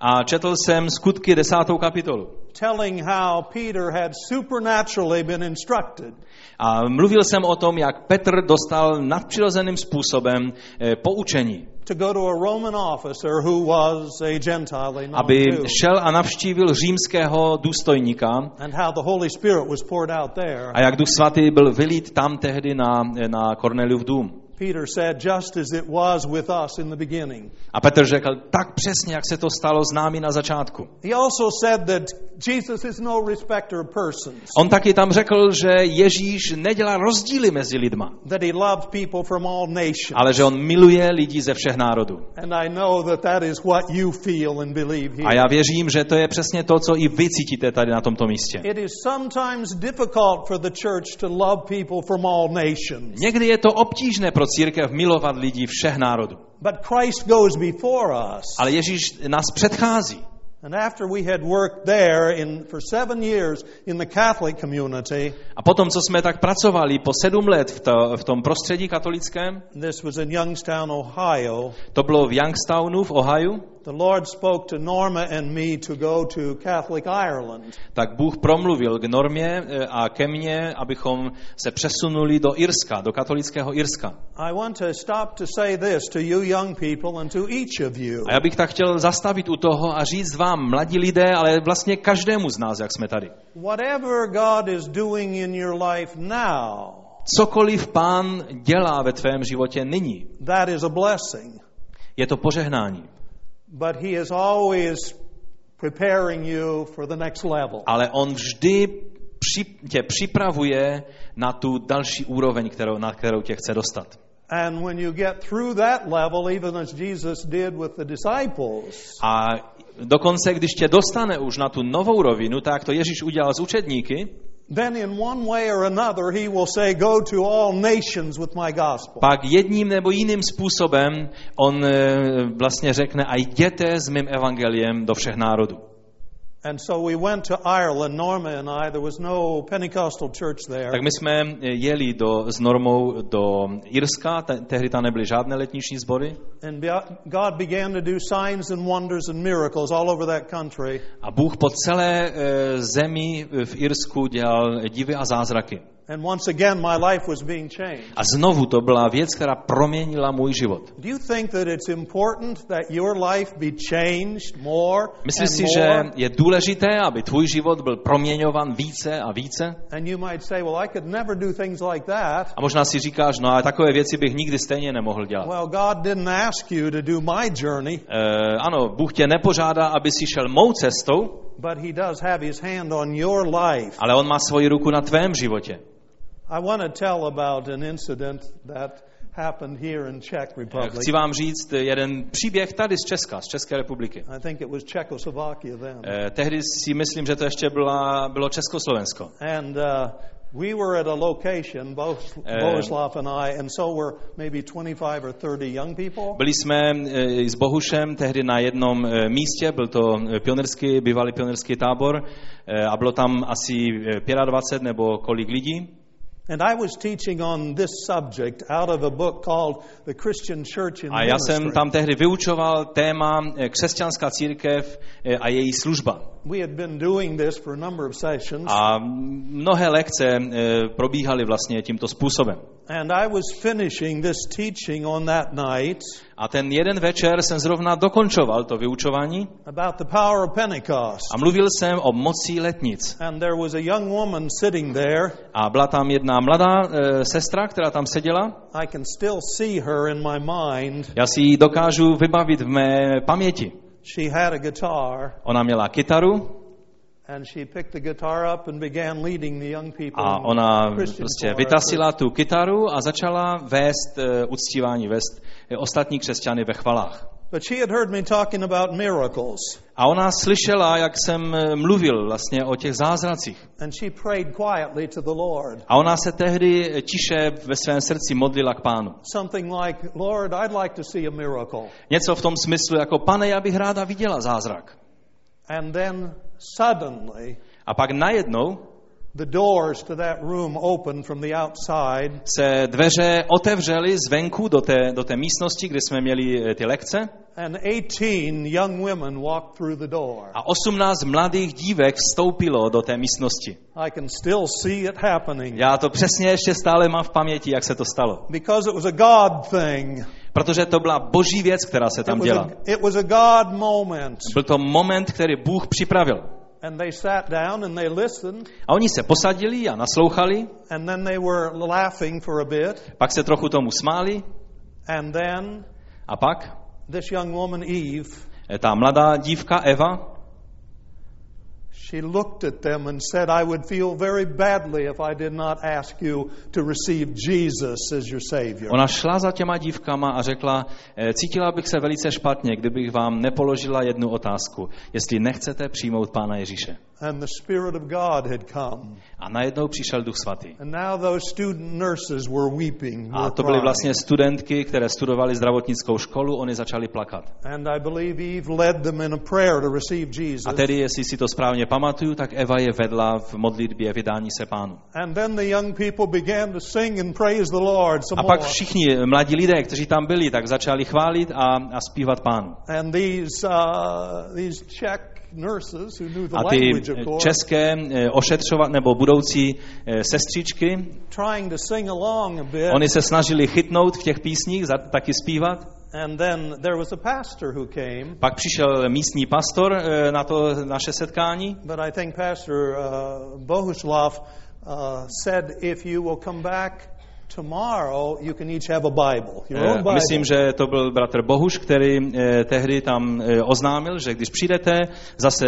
Speaker 2: a četl jsem skutky desátou kapitolu.
Speaker 1: Telling how Peter had supernaturally been instructed
Speaker 2: A mluvil jsem o tom, jak Petr dostal nadpřirozeným způsobem e, poučení,
Speaker 1: to go to a Roman officer who was a Gentile, know
Speaker 2: aby šel a navštívil římského důstojníka
Speaker 1: and how the Holy Spirit was poured out there.
Speaker 2: a jak Duch Svatý byl vylít tam tehdy na, na Korneliův dům.
Speaker 1: Peter said, just as it was with us in the beginning.
Speaker 2: A Petr řekl, tak přesně, jak se to stalo s námi na začátku.
Speaker 1: He also said that Jesus is no respecter of persons,
Speaker 2: On taky tam řekl, že Ježíš nedělá rozdíly mezi lidma,
Speaker 1: that he loved people from all nations.
Speaker 2: ale že on miluje lidi ze všech národů.
Speaker 1: And I know that that is what you feel and believe
Speaker 2: A
Speaker 1: here.
Speaker 2: já věřím, že to je přesně to, co i vy cítíte tady na tomto místě.
Speaker 1: It is sometimes difficult for the church to love people from all nations.
Speaker 2: Někdy je to obtížné pro církev milovat lidi všech národů.
Speaker 1: But Christ goes before us.
Speaker 2: Ale Ježíš nás předchází.
Speaker 1: And after we had worked there in, for seven years in the Catholic community,
Speaker 2: A potom, co jsme tak pracovali po sedm let v, to, v tom prostředí katolickém,
Speaker 1: this was in Youngstown, Ohio,
Speaker 2: to bylo v Youngstownu v Ohio,
Speaker 1: the Lord spoke to Norma and me to go to Catholic Ireland.
Speaker 2: tak Bůh promluvil k Normě eh, a ke mně, abychom se přesunuli do Irska, do katolického Irska.
Speaker 1: I want to stop to say this to you young people and to each of you.
Speaker 2: A já bych tak chtěl zastavit u toho a říct vám, mladí lidé, ale vlastně každému z nás, jak jsme tady.
Speaker 1: Whatever God is doing in your life now,
Speaker 2: cokoliv pán dělá ve tvém životě nyní,
Speaker 1: that is a blessing.
Speaker 2: je to požehnání.
Speaker 1: But He is always preparing you for the next level.
Speaker 2: Ale on vždy při, tě připravuje na tu další úroveň, kterou, na kterou tě chce dostat.
Speaker 1: And when you get through that level, even as Jesus did with the disciples,
Speaker 2: A dokonce, když tě dostane už na tu novou rovinu, tak to Ježíš udělal s učedníky,
Speaker 1: then in one way or another, He will say, Go to all nations with my gospel.
Speaker 2: pak jedním nebo jiným způsobem on eh, vlastně řekne, a jděte s mým evangeliem do všech národů.
Speaker 1: And so we went to Ireland, Norma and I. There was no Pentecostal church there.
Speaker 2: Tak my jsme eh, jeli do, s Normou do Irska, te, tehdy tam nebyly žádné letniční sbory
Speaker 1: And God began to do signs and wonders and miracles all over that country.
Speaker 2: a Bůh po celé eh, zemi v Irsku dělal divy a zázraky.
Speaker 1: And once again, my life was being changed.
Speaker 2: A znovu to byla věc, která proměnila můj život.
Speaker 1: Do you think that it's important that your life be changed more
Speaker 2: Myslíš si,
Speaker 1: more?
Speaker 2: že je důležité, aby tvůj život byl proměňovan více a více?
Speaker 1: And you might say, well, I could never do things like that.
Speaker 2: A možná si říkáš, no a takové věci bych nikdy stejně nemohl dělat.
Speaker 1: Well, God didn't ask you to do my journey,
Speaker 2: E, ano, Bůh tě nepožádá, aby si šel mou cestou,
Speaker 1: but He does have His hand on your life.
Speaker 2: ale On má svoji ruku na tvém životě.
Speaker 1: I want to tell about an incident that happened here in Czech Republic.
Speaker 2: Chci vám říct jeden příběh tady z Česka, z České republiky.
Speaker 1: I think it was Czechoslovakia then.
Speaker 2: E, tehdy si myslím, že to ještě byla, bylo Československo.
Speaker 1: And uh, we were at a location, both
Speaker 2: Eh.
Speaker 1: Bohuslav and I, and so were maybe 25 or 30 young people.
Speaker 2: Byli jsme e, s Bohušem tehdy na jednom e, místě, byl to pionýrský, bývalý pionýrský tábor a bylo tam asi e, 25 nebo kolik lidí.
Speaker 1: And I was teaching on this subject out of a book called The Christian Church in
Speaker 2: A já jsem tam tehdy vyučoval téma e, křesťanská církev e, a její služba.
Speaker 1: We had been doing this for a number of sessions,
Speaker 2: A mnohé lekce e, probíhaly vlastně tímto způsobem.
Speaker 1: and I was finishing this teaching on that night
Speaker 2: A ten jeden večer jsem zrovna dokončoval to vyučování
Speaker 1: about the power of Pentecost.
Speaker 2: a mluvil jsem o moci letnic.
Speaker 1: And there was a young woman sitting there.
Speaker 2: A byla tam jedna mladá e, sestra, která tam seděla.
Speaker 1: I can still see her in my mind.
Speaker 2: Já si ji dokážu vybavit v mé paměti.
Speaker 1: She had a guitar,
Speaker 2: Ona měla kytaru
Speaker 1: and she picked the guitar up and began leading the young people.
Speaker 2: a ona prostě vytasila tu kytaru a začala vést e, uctívání, vést e, ostatní křesťany ve chvalách.
Speaker 1: But she had heard me talking about miracles,
Speaker 2: A ona slyšela, jak jsem e, mluvil vlastně o těch zázracích.
Speaker 1: and she prayed quietly to the Lord.
Speaker 2: A ona se tehdy tiše ve svém srdci modlila k pánu.
Speaker 1: Something like, Lord, I'd like to see a miracle.
Speaker 2: Něco v tom smyslu, jako pane, já bych ráda viděla zázrak.
Speaker 1: And then suddenly,
Speaker 2: A pak najednou
Speaker 1: the doors to that room opened from the outside,
Speaker 2: se dveře otevřely zvenku do té, do té místnosti, kde jsme měli e, ty lekce
Speaker 1: and 18 young women walked through the door.
Speaker 2: a 18 mladých dívek vstoupilo do té místnosti.
Speaker 1: I can still see it happening
Speaker 2: Já to přesně ještě stále mám v paměti, jak se to stalo.
Speaker 1: because it was a God thing.
Speaker 2: Protože to byla boží věc, která se tam
Speaker 1: was
Speaker 2: děla.
Speaker 1: a, it was a God moment.
Speaker 2: Byl to moment, který Bůh připravil.
Speaker 1: And they sat down and they listened,
Speaker 2: A oni se posadili a naslouchali,
Speaker 1: and then they were laughing for a bit.
Speaker 2: pak se trochu tomu smáli.
Speaker 1: And then
Speaker 2: a pak
Speaker 1: this young woman, Eve,
Speaker 2: eh, ta mladá dívka Eva,
Speaker 1: she looked at them and said, I would feel very badly if I did not ask you to receive Jesus as your Savior.
Speaker 2: ona šla za těma dívkama a řekla, eh, cítila bych se velice špatně, kdybych vám nepoložila jednu otázku, jestli nechcete přijmout Pána Ježíše.
Speaker 1: And the Spirit of God had come.
Speaker 2: A najednou přišel Duch Svatý.
Speaker 1: And now those student nurses were weeping.
Speaker 2: A
Speaker 1: were
Speaker 2: to byly vlastně studentky, které studovaly zdravotnickou školu, oni začali plakat.
Speaker 1: And I believe Eve led them in a prayer to receive Jesus.
Speaker 2: A tedy, jestli si to správně pamatuju, tak Eva je vedla v modlitbě vydání se pánu.
Speaker 1: And then the young people began to sing and praise the Lord some
Speaker 2: A pak všichni mladí lidé, kteří tam byli, tak začali chválit a, a zpívat pánu.
Speaker 1: And these uh, these Czech nurses who knew the
Speaker 2: A ty
Speaker 1: course,
Speaker 2: české eh, ošetřovat nebo budoucí eh, sestřičky,
Speaker 1: trying to sing along a bit.
Speaker 2: oni se snažili chytnout v těch písních, taky zpívat.
Speaker 1: And then there was a pastor who came,
Speaker 2: Pak přišel místní pastor eh, na to naše setkání
Speaker 1: but I think Pastor uh, Bohuslav uh, said, if you will come back tomorrow you can each have a Bible, your own
Speaker 2: Eh,
Speaker 1: Bible.
Speaker 2: Myslím, že to byl bratr Bohuš, který eh, tehdy tam eh, oznámil, že když přijdete zase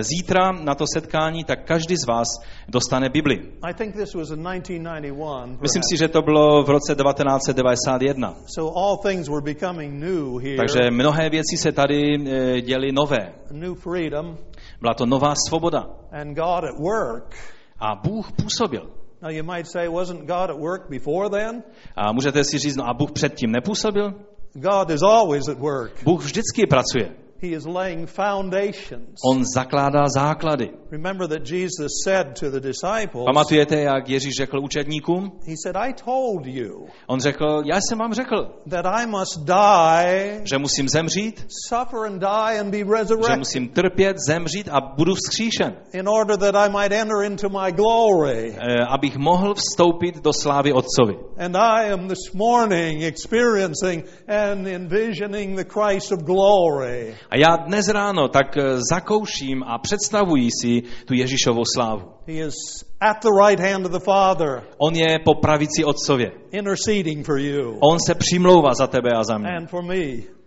Speaker 2: zítra na to setkání, tak každý z vás dostane Bibli.
Speaker 1: I think this was in 1991.
Speaker 2: Myslím si, že to bylo v roce 1991.
Speaker 1: So all things were becoming new here.
Speaker 2: Takže mnohé věci se tady děly nové.
Speaker 1: new freedom
Speaker 2: Byla to nová svoboda.
Speaker 1: and God at work.
Speaker 2: A Bůh působil.
Speaker 1: Now you might say, wasn't God at work before then?
Speaker 2: A můžete si říct, no a Bůh předtím nepůsobil?
Speaker 1: God is always at work.
Speaker 2: Bůh vždycky pracuje.
Speaker 1: He is laying foundations.
Speaker 2: On zakládá základy.
Speaker 1: Remember that Jesus said to the disciples,
Speaker 2: Pamatujete, jak Ježíš řekl učedníkům?
Speaker 1: He said, I told you
Speaker 2: On řekl, já jsem vám řekl,
Speaker 1: that I must die,
Speaker 2: že musím zemřít,
Speaker 1: suffer and die and be
Speaker 2: že
Speaker 1: resurrected
Speaker 2: musím trpět, zemřít a budu vzkříšen,
Speaker 1: in order that I might enter into my glory.
Speaker 2: eh, abych mohl vstoupit do slávy Otcovi.
Speaker 1: And I am this morning experiencing and envisioning the Christ of glory.
Speaker 2: A já dnes ráno tak eh, zakouším a představuji si tu Ježíšovou slávu.
Speaker 1: He is at the right hand of the Father,
Speaker 2: On je po pravici Otcově.
Speaker 1: interceding for you
Speaker 2: On se přimlouvá za tebe a za mě.
Speaker 1: and for me.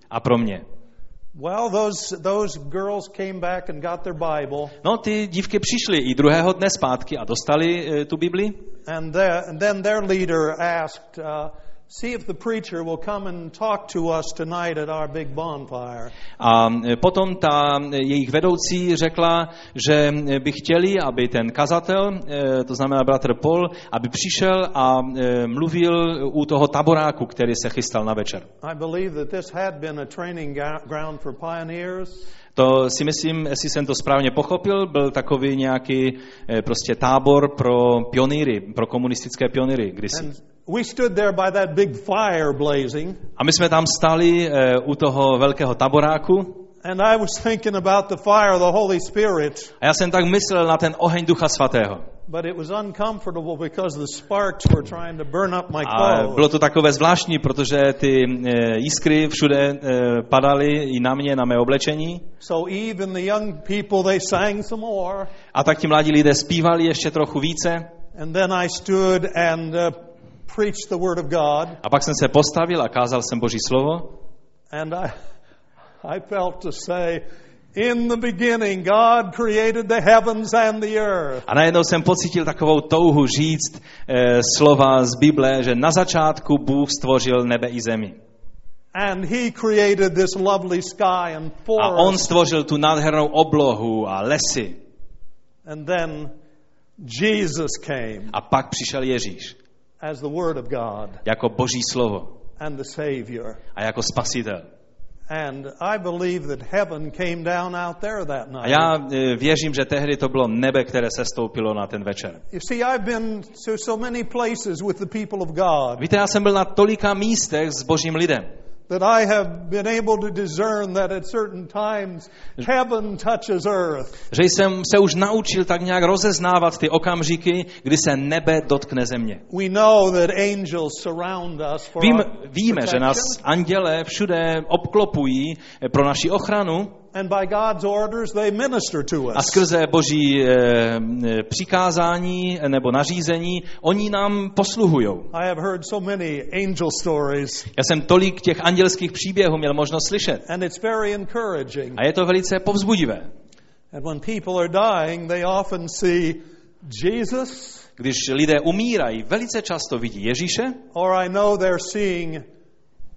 Speaker 2: A pro mě.
Speaker 1: Well, those, those girls came back and got their Bible,
Speaker 2: No, ty dívky přišly i druhého dne zpátky a dostali eh, tu Bibli.
Speaker 1: and, the, and then their leader asked, uh, See if the preacher will come and talk to us tonight at our big bonfire.
Speaker 2: A eh, potom ta eh, jejich vedoucí řekla, že eh, by chtěli, aby ten kazatel, to znamená bratr Paul, aby přišel a mluvil u toho taboráku, který se chystal na večer.
Speaker 1: I believe that this had been a training ground for pioneers.
Speaker 2: To si myslím, jestli jsem to správně pochopil, byl takový nějaký prostě tábor pro pionýry, pro komunistické pionýry kdysi.
Speaker 1: And we stood there by that big fire blazing,
Speaker 2: A my jsme tam stali eh, u toho velkého taboráku
Speaker 1: and I was thinking about the fire of the Holy Spirit,
Speaker 2: a já jsem tak myslel na ten oheň Ducha Svatého.
Speaker 1: but it was uncomfortable because the sparks were trying to burn up my
Speaker 2: A
Speaker 1: clothes.
Speaker 2: bylo to takové zvláštní, protože ty eh, jiskry všude eh, padaly i na mě, na mé oblečení.
Speaker 1: So even the young people, they sang some more.
Speaker 2: A tak ti mladí lidé zpívali ještě trochu více.
Speaker 1: And then I stood and uh, preached the Word of God.
Speaker 2: A pak jsem se postavil a kázal jsem Boží slovo.
Speaker 1: And I, I felt to say, in the beginning, God created the heavens and the earth.
Speaker 2: A najednou jsem pocítil takovou touhu říct eh, slova z Bible, že na začátku Bůh stvořil nebe i zemi.
Speaker 1: And He created this lovely sky and
Speaker 2: A on
Speaker 1: forest.
Speaker 2: stvořil tu nádhernou oblohu a lesy.
Speaker 1: And then Jesus came
Speaker 2: A pak přišel Ježíš
Speaker 1: as the Word of God
Speaker 2: jako Boží slovo
Speaker 1: and the Savior.
Speaker 2: a jako spasitel.
Speaker 1: And I believe that heaven came down out there that
Speaker 2: A
Speaker 1: night.
Speaker 2: já eh, věřím, že tehdy to bylo nebe, které se stoupilo na ten večer.
Speaker 1: You see, I've been to so many places with the people of God
Speaker 2: Víte, já jsem byl na tolika místech s božím lidem,
Speaker 1: that I have been able to discern that at certain times heaven touches earth.
Speaker 2: že jsem se už naučil tak nějak rozeznávat ty okamžiky, kdy se nebe dotkne země.
Speaker 1: We know that angels surround us for
Speaker 2: Vím, víme, že nás anděle všude obklopují pro naši ochranu
Speaker 1: and by God's orders they minister to
Speaker 2: a
Speaker 1: us.
Speaker 2: skrze boží eh, přikázání nebo nařízení oni nám posluhují.
Speaker 1: I have heard so many angel stories,
Speaker 2: Já jsem tolik těch andělských příběhů měl možnost slyšet.
Speaker 1: and it's very encouraging.
Speaker 2: A je to velice povzbudivé.
Speaker 1: And when people are dying, they often see Jesus,
Speaker 2: Když lidé umírají, velice často vidí Ježíše,
Speaker 1: or I know they're seeing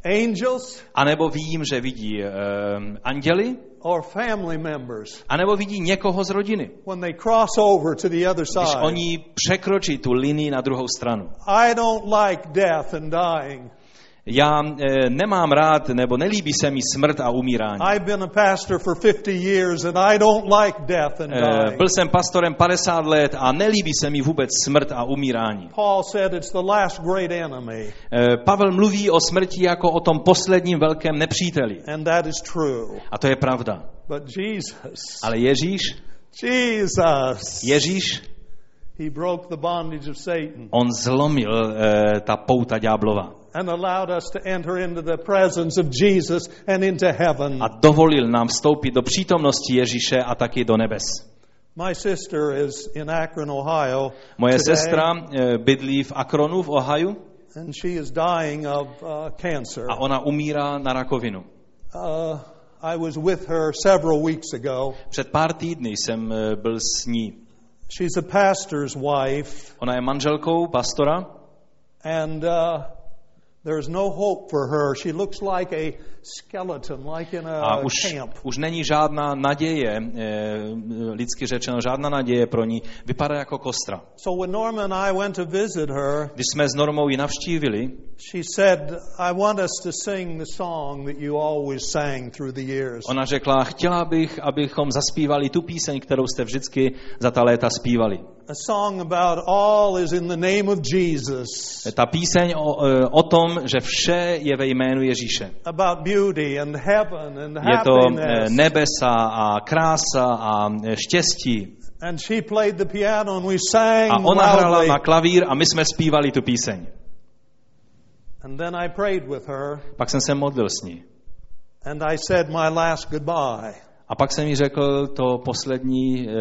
Speaker 1: angels
Speaker 2: anebo vím, že vidí eh, anděli,
Speaker 1: or family members
Speaker 2: anebo vidí někoho z rodiny.
Speaker 1: when they cross over to the other
Speaker 2: Když
Speaker 1: side.
Speaker 2: oni překročí tu linii na druhou stranu.
Speaker 1: I don't like death and dying.
Speaker 2: Já eh, nemám rád, nebo nelíbí se mi smrt a umírání.
Speaker 1: I've been a pastor for 50 years and I don't like death and dying.
Speaker 2: Byl jsem pastorem 50 let a nelíbí se mi vůbec smrt a umírání.
Speaker 1: Paul said it's the last great enemy,
Speaker 2: Eh, Pavel mluví o smrti jako o tom posledním velkém nepříteli.
Speaker 1: and that is true.
Speaker 2: A to je pravda.
Speaker 1: But Jesus,
Speaker 2: Ale Ježíš,
Speaker 1: Jesus,
Speaker 2: Ježíš,
Speaker 1: he broke the bondage of Satan
Speaker 2: on zlomil eh, ta pouta ďáblova
Speaker 1: and allowed us to enter into the presence of Jesus and into heaven.
Speaker 2: a dovolil nám vstoupit do přítomnosti Ježíše a taky do nebes.
Speaker 1: My sister is in Akron, Ohio.
Speaker 2: Moje
Speaker 1: today,
Speaker 2: sestra eh, bydlí v Akronu v Ohio
Speaker 1: and she is dying of uh, cancer.
Speaker 2: a ona umírá na rakovinu.
Speaker 1: Uh, I was with her several weeks ago.
Speaker 2: Před pár týdny jsem eh, byl s ní.
Speaker 1: She's a pastor's wife,
Speaker 2: Ona je manželkou pastora
Speaker 1: and uh, there's no hope for her. She looks like a
Speaker 2: a už, už není žádná naděje, eh, lidsky řečeno, žádná naděje pro ní. Vypadá jako kostra.
Speaker 1: So when Norma and I went to visit her,
Speaker 2: Když jsme s Normou ji navštívili,
Speaker 1: she said, I want us to sing the song that you always sang through the years.
Speaker 2: ona řekla, chtěla bych, abychom zaspívali tu píseň, kterou jste vždycky za ta léta zpívali.
Speaker 1: A song about all is in the name of Jesus,
Speaker 2: Ta píseň o, eh, o tom, že vše je ve jménu Ježíše.
Speaker 1: about
Speaker 2: Je to eh, nebesa a krása a eh, štěstí.
Speaker 1: And she played the piano and we sang
Speaker 2: A ona hrála na klavír a my jsme zpívali tu píseň.
Speaker 1: And then I prayed with her
Speaker 2: Pak jsem se modlil s ní.
Speaker 1: and I said my last goodbye.
Speaker 2: A pak jsem jí řekl to poslední e,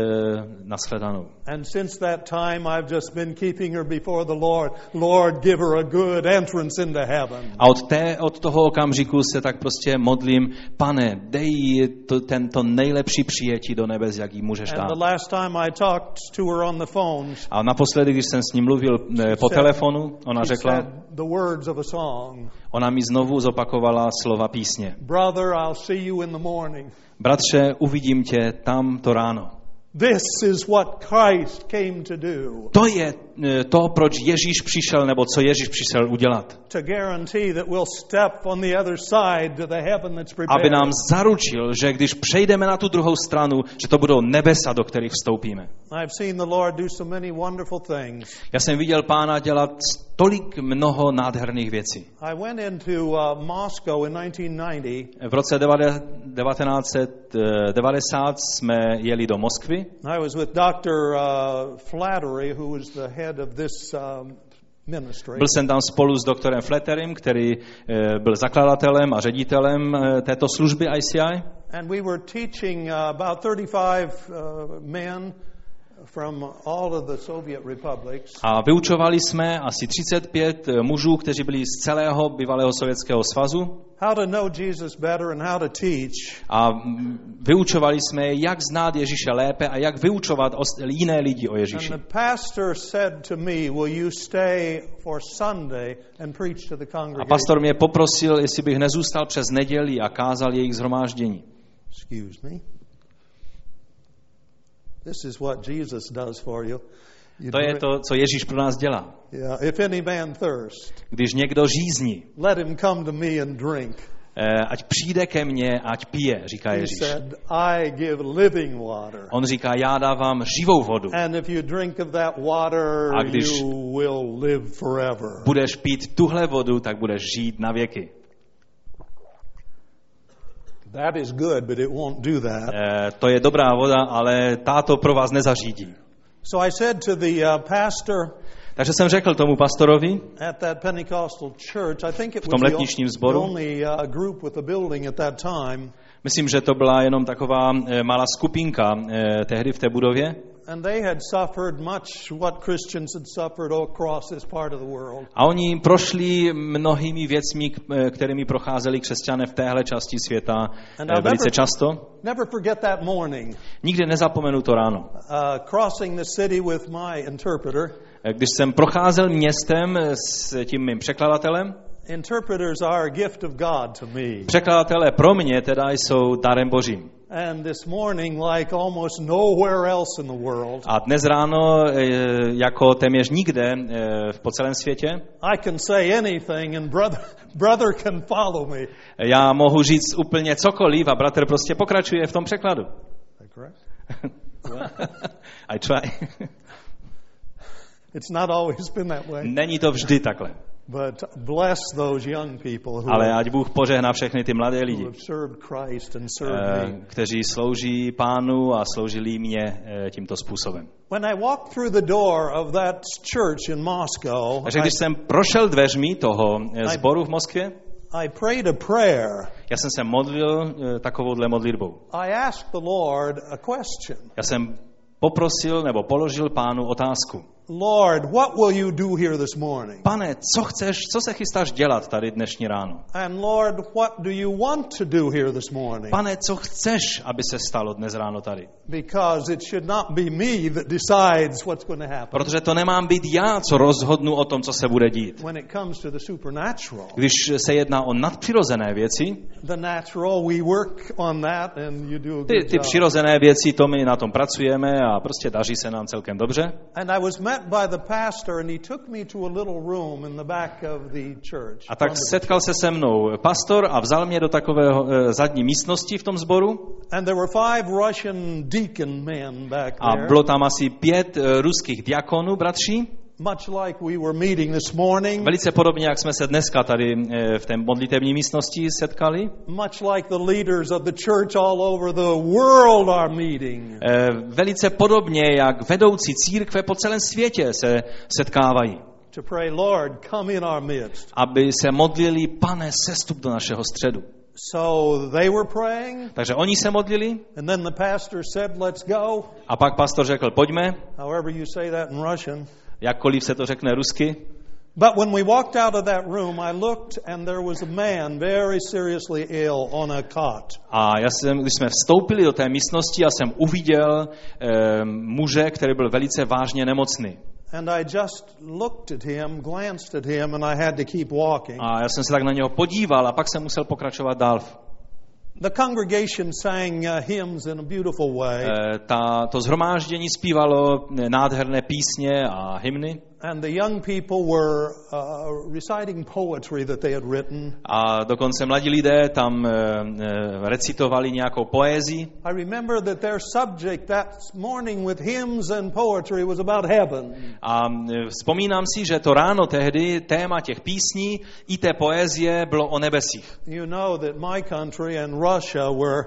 Speaker 2: nashledanou.
Speaker 1: And since that time, I've just been keeping her before the Lord. Lord, give her a good entrance into heaven.
Speaker 2: A od, té, od toho okamžiku se tak prostě modlím, pane, dej jí to, tento nejlepší přijetí do nebes, jak jí můžeš
Speaker 1: And
Speaker 2: dát.
Speaker 1: the last time I talked to her on the phone,
Speaker 2: A naposledy, když jsem s ním mluvil e, po
Speaker 1: said-
Speaker 2: telefonu, ona řekla,
Speaker 1: the words of a song.
Speaker 2: ona mi znovu zopakovala slova písně.
Speaker 1: Brother, I'll see you in the morning.
Speaker 2: Bratře, uvidím tě tam to ráno.
Speaker 1: This is what Christ came to do.
Speaker 2: To je to, proč Ježíš přišel, nebo co Ježíš přišel udělat. Aby nám zaručil, že když přejdeme na tu druhou stranu, že to budou nebesa, do kterých vstoupíme. Já jsem viděl pána dělat tolik mnoho nádherných věcí.
Speaker 1: Uh, Moscow in 1990.
Speaker 2: V roce 1990 jsme jeli do Moskvy
Speaker 1: I was with Dr. Uh, Flattery, who was the head of this um.
Speaker 2: Byl jsem tam spolu s doktorem Fletterem, který eh, byl zakladatelem a ředitelem eh, této služby ICI.
Speaker 1: And we were teaching uh, about 35 uh, men
Speaker 2: A vyučovali jsme asi 35 mužů, kteří byli z celého bývalého Sovětského svazu.
Speaker 1: How to know Jesus better and how to teach.
Speaker 2: A mm, vyučovali jsme jak znát Ježíše lépe a jak vyučovat jiné lidi o
Speaker 1: And
Speaker 2: Ježíši. A pastor mě poprosil, jestli bych nezůstal přes neděli a kázal jejich zhromáždění.
Speaker 1: Excuse me. This is what Jesus does for you. You
Speaker 2: To je to, co Ježíš pro nás dělá.
Speaker 1: Yeah, if any man thirst,
Speaker 2: Když někdo žízní,
Speaker 1: let him come to me and drink.
Speaker 2: eh, ať přijde ke mně, ať pije, říká
Speaker 1: He
Speaker 2: Ježíš.
Speaker 1: said, I give living water.
Speaker 2: On říká, já dávám živou vodu.
Speaker 1: And if you drink of that water,
Speaker 2: A když-
Speaker 1: you will live forever.
Speaker 2: Budeš pít tuhle vodu, tak budeš žít na věky.
Speaker 1: That is good, but it won't do that.
Speaker 2: Eh, to je dobrá voda, ale táto pro vás nezařídí.
Speaker 1: So I said to the uh, pastor
Speaker 2: Takže jsem řekl tomu pastorovi,
Speaker 1: at that Pentecostal church, I think it
Speaker 2: tom letničním sboru.
Speaker 1: uh,
Speaker 2: myslím, že to byla jenom taková eh, malá skupinka eh, tehdy v té budově,
Speaker 1: and they had suffered much what Christians had suffered all across this part of the world.
Speaker 2: A oni prošli mnohými věcmi, eh, kterými procházeli křesťané v téhle části světa
Speaker 1: And
Speaker 2: eh, velice
Speaker 1: never-
Speaker 2: často.
Speaker 1: Never forget that morning,
Speaker 2: Nikdy nezapomenu to ráno.
Speaker 1: uh, crossing the city with my interpreter.
Speaker 2: Eh, Když jsem procházel městem s tím mým překladatelem,
Speaker 1: Interpreters are a gift of God to me.
Speaker 2: překladatelé pro mě teda jsou darem božím.
Speaker 1: And this morning, like almost nowhere else in the world,
Speaker 2: A dnes ráno, eh, jako téměř nikde eh, po celém světě,
Speaker 1: I can say anything and brother, brother can follow me.
Speaker 2: já mohu říct úplně cokoliv a bratr prostě pokračuje v tom překladu. I try.
Speaker 1: It's not always been that way.
Speaker 2: Není to vždy takhle.
Speaker 1: But bless those young people who,
Speaker 2: Ale ať Bůh požehná všechny ty mladé lidi, eh, kteří slouží pánu a sloužili mě eh, tímto způsobem.
Speaker 1: When I walked through the door of that church in Moscow,
Speaker 2: Takže
Speaker 1: I,
Speaker 2: když jsem prošel dveřmi toho eh, sboru v Moskvě,
Speaker 1: I prayed a prayer.
Speaker 2: já jsem se modlil takovouhle modlitbou.
Speaker 1: I asked the Lord a question.
Speaker 2: Já jsem poprosil nebo položil pánu otázku.
Speaker 1: Lord, what will you do here this morning?
Speaker 2: Pane, co chceš, co se chystáš dělat tady dnešní ráno?
Speaker 1: And Lord, what do you want to do here this morning?
Speaker 2: Pane, co chceš, aby se stalo dnes ráno tady?
Speaker 1: Because it should not be me that decides what's going to happen.
Speaker 2: Protože to nemám být já, co rozhodnu o tom, co se bude dít.
Speaker 1: When it comes to the supernatural,
Speaker 2: Když se jedná o nadpřirozené věci,
Speaker 1: the natural, we work on that and you do a
Speaker 2: ty,
Speaker 1: good
Speaker 2: ty
Speaker 1: job.
Speaker 2: přirozené věci, to my na tom pracujeme a prostě daří se nám celkem dobře.
Speaker 1: And I was met by the pastor and he took me to a little room in the back of the church.
Speaker 2: A tak setkal se se mnou pastor a vzal mě do takového eh, zadní místnosti v tom sboru
Speaker 1: And there were five Russian deacon men back
Speaker 2: a
Speaker 1: there.
Speaker 2: bylo tam asi pět eh, ruských diakonů, bratří.
Speaker 1: Much like we were meeting this morning,
Speaker 2: Velice podobně, jak jsme se dneska tady eh, v té modlitevní místnosti setkali.
Speaker 1: much like the leaders of the church all over the world are meeting.
Speaker 2: Eh, Velice podobně, jak vedoucí církve po celém světě se setkávají.
Speaker 1: To pray, Lord, come in our midst.
Speaker 2: Aby se modlili, pane, sestup do našeho středu.
Speaker 1: So they were praying,
Speaker 2: Takže oni se modlili
Speaker 1: and then the pastor said, Let's go.
Speaker 2: a pak pastor řekl, pojďme,
Speaker 1: However, you say that in Russian.
Speaker 2: Jakkoliv se to řekne rusky.
Speaker 1: But when we walked out of that room, I looked, and there was a man very seriously ill on a cot.
Speaker 2: A já jsem, když jsme vstoupili do té místnosti, já jsem uviděl eh, muže, který byl velice vážně nemocný.
Speaker 1: And I just looked at him, glanced at him, and I had to keep walking.
Speaker 2: A já jsem se tak na něho podíval a pak jsem musel pokračovat dál.
Speaker 1: The congregation sang uh, hymns in a beautiful way,
Speaker 2: Eh, ta, to zhromáždění zpívalo nádherné písně a hymny
Speaker 1: and the young people were uh, reciting poetry that they had written.
Speaker 2: a dokonce mladí lidé tam eh, recitovali nějakou poézii.
Speaker 1: I remember that their subject that morning with hymns and poetry was about heaven.
Speaker 2: A eh, vzpomínám si, že to ráno tehdy téma těch písní i té poezie bylo o nebesích.
Speaker 1: You know that my country and Russia were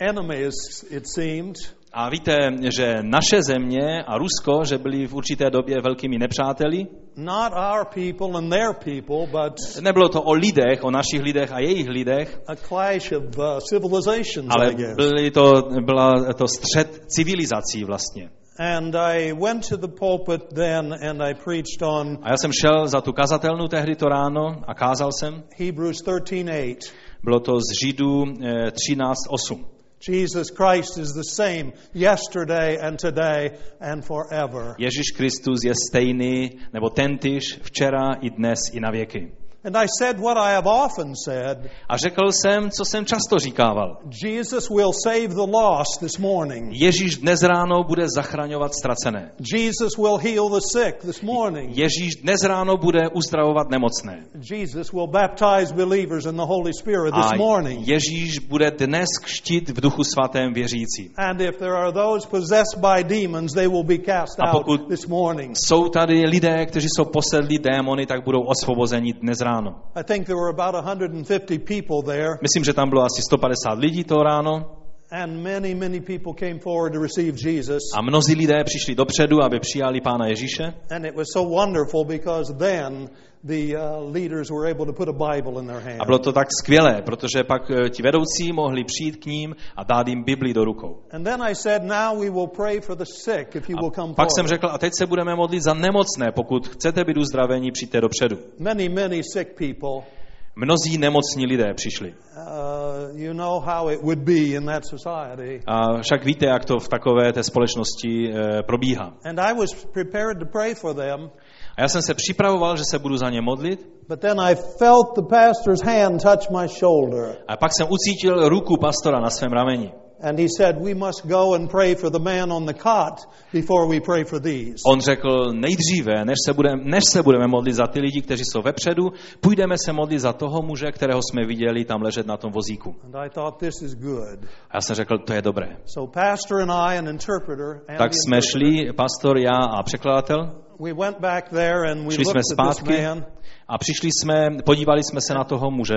Speaker 1: enemies, it seemed.
Speaker 2: A víte, že naše země a Rusko, že byli v určité době velkými nepřáteli,
Speaker 1: Not our people and their people, but
Speaker 2: nebylo to o lidech, o našich lidech a jejich lidech,
Speaker 1: a clash of uh, civilizations,
Speaker 2: ale byly to, byla to střed civilizací vlastně.
Speaker 1: And I went to the pulpit then and I preached on
Speaker 2: A já jsem šel za tu kazatelnu tehdy to ráno a kázal jsem.
Speaker 1: Hebrews 13:8.
Speaker 2: Bylo to z Židů eh, 13.8.
Speaker 1: Jesus Christ is the same yesterday and today and forever.
Speaker 2: Ježíš Kristus je stejný, nebo tentýž včera i dnes i na věky.
Speaker 1: And I said what I have often said
Speaker 2: A řekl jsem, co jsem často říkával.
Speaker 1: Jesus will save the lost this morning.
Speaker 2: Ježíš dnes ráno bude zachraňovat ztracené.
Speaker 1: Jesus will heal the sick this morning.
Speaker 2: Ježíš dnes ráno bude uzdravovat nemocné.
Speaker 1: Jesus will baptize believers in the Holy Spirit
Speaker 2: A
Speaker 1: this morning.
Speaker 2: Ježíš bude dnes kštit v duchu svatém věřící.
Speaker 1: And if there are those possessed by demons, they will be cast
Speaker 2: A
Speaker 1: out this morning.
Speaker 2: Jsou tady lidé, kteří jsou posedlí démony, tak budou osvobozeni dnes ráno.
Speaker 1: I think there were about 150 people there,
Speaker 2: Myslím, že tam bylo asi 150 lidí to ráno
Speaker 1: and many, many people came forward to receive Jesus.
Speaker 2: a mnozí lidé přišli dopředu, aby přijali Pána Ježíše.
Speaker 1: And it was so wonderful because then the uh, leaders were able to put a Bible in their hand.
Speaker 2: A bylo to tak skvělé, protože pak eh, ti vedoucí mohli přijít k ním a dát jim Bibli do rukou.
Speaker 1: And then I said, now we will pray for the sick if you will come
Speaker 2: A pak jsem řekl, a teď se budeme modlit za nemocné. Pokud chcete být uzdraveni, přijďte dopředu.
Speaker 1: Many, many sick people.
Speaker 2: Mnozí nemocní lidé přišli.
Speaker 1: Uh, you know how it would be in that society.
Speaker 2: A však víte, jak to v takové té společnosti eh, probíhá.
Speaker 1: And I was prepared to pray for them,
Speaker 2: A já jsem se připravoval, že se budu za ně modlit,
Speaker 1: but then I felt the pastor's hand touch my shoulder.
Speaker 2: a pak jsem ucítil ruku pastora na svém rameni.
Speaker 1: And he said, We must go and pray for the man on the cot before we pray for these.
Speaker 2: On řekl, nejdříve, než se, budeme, než se budeme modlit za ty lidi, kteří jsou vepředu, půjdeme se modlit za toho muže, kterého jsme viděli tam ležet na tom vozíku.
Speaker 1: And I thought, This is good.
Speaker 2: A já jsem řekl, to je dobré.
Speaker 1: So, Pastor and I, an interpreter, and
Speaker 2: Tak jsme šli, pastor, já a překladatel,
Speaker 1: we went back there and we
Speaker 2: šli jsme
Speaker 1: looked at this
Speaker 2: zpátky
Speaker 1: man.
Speaker 2: A přišli jsme, podívali jsme se na toho muže.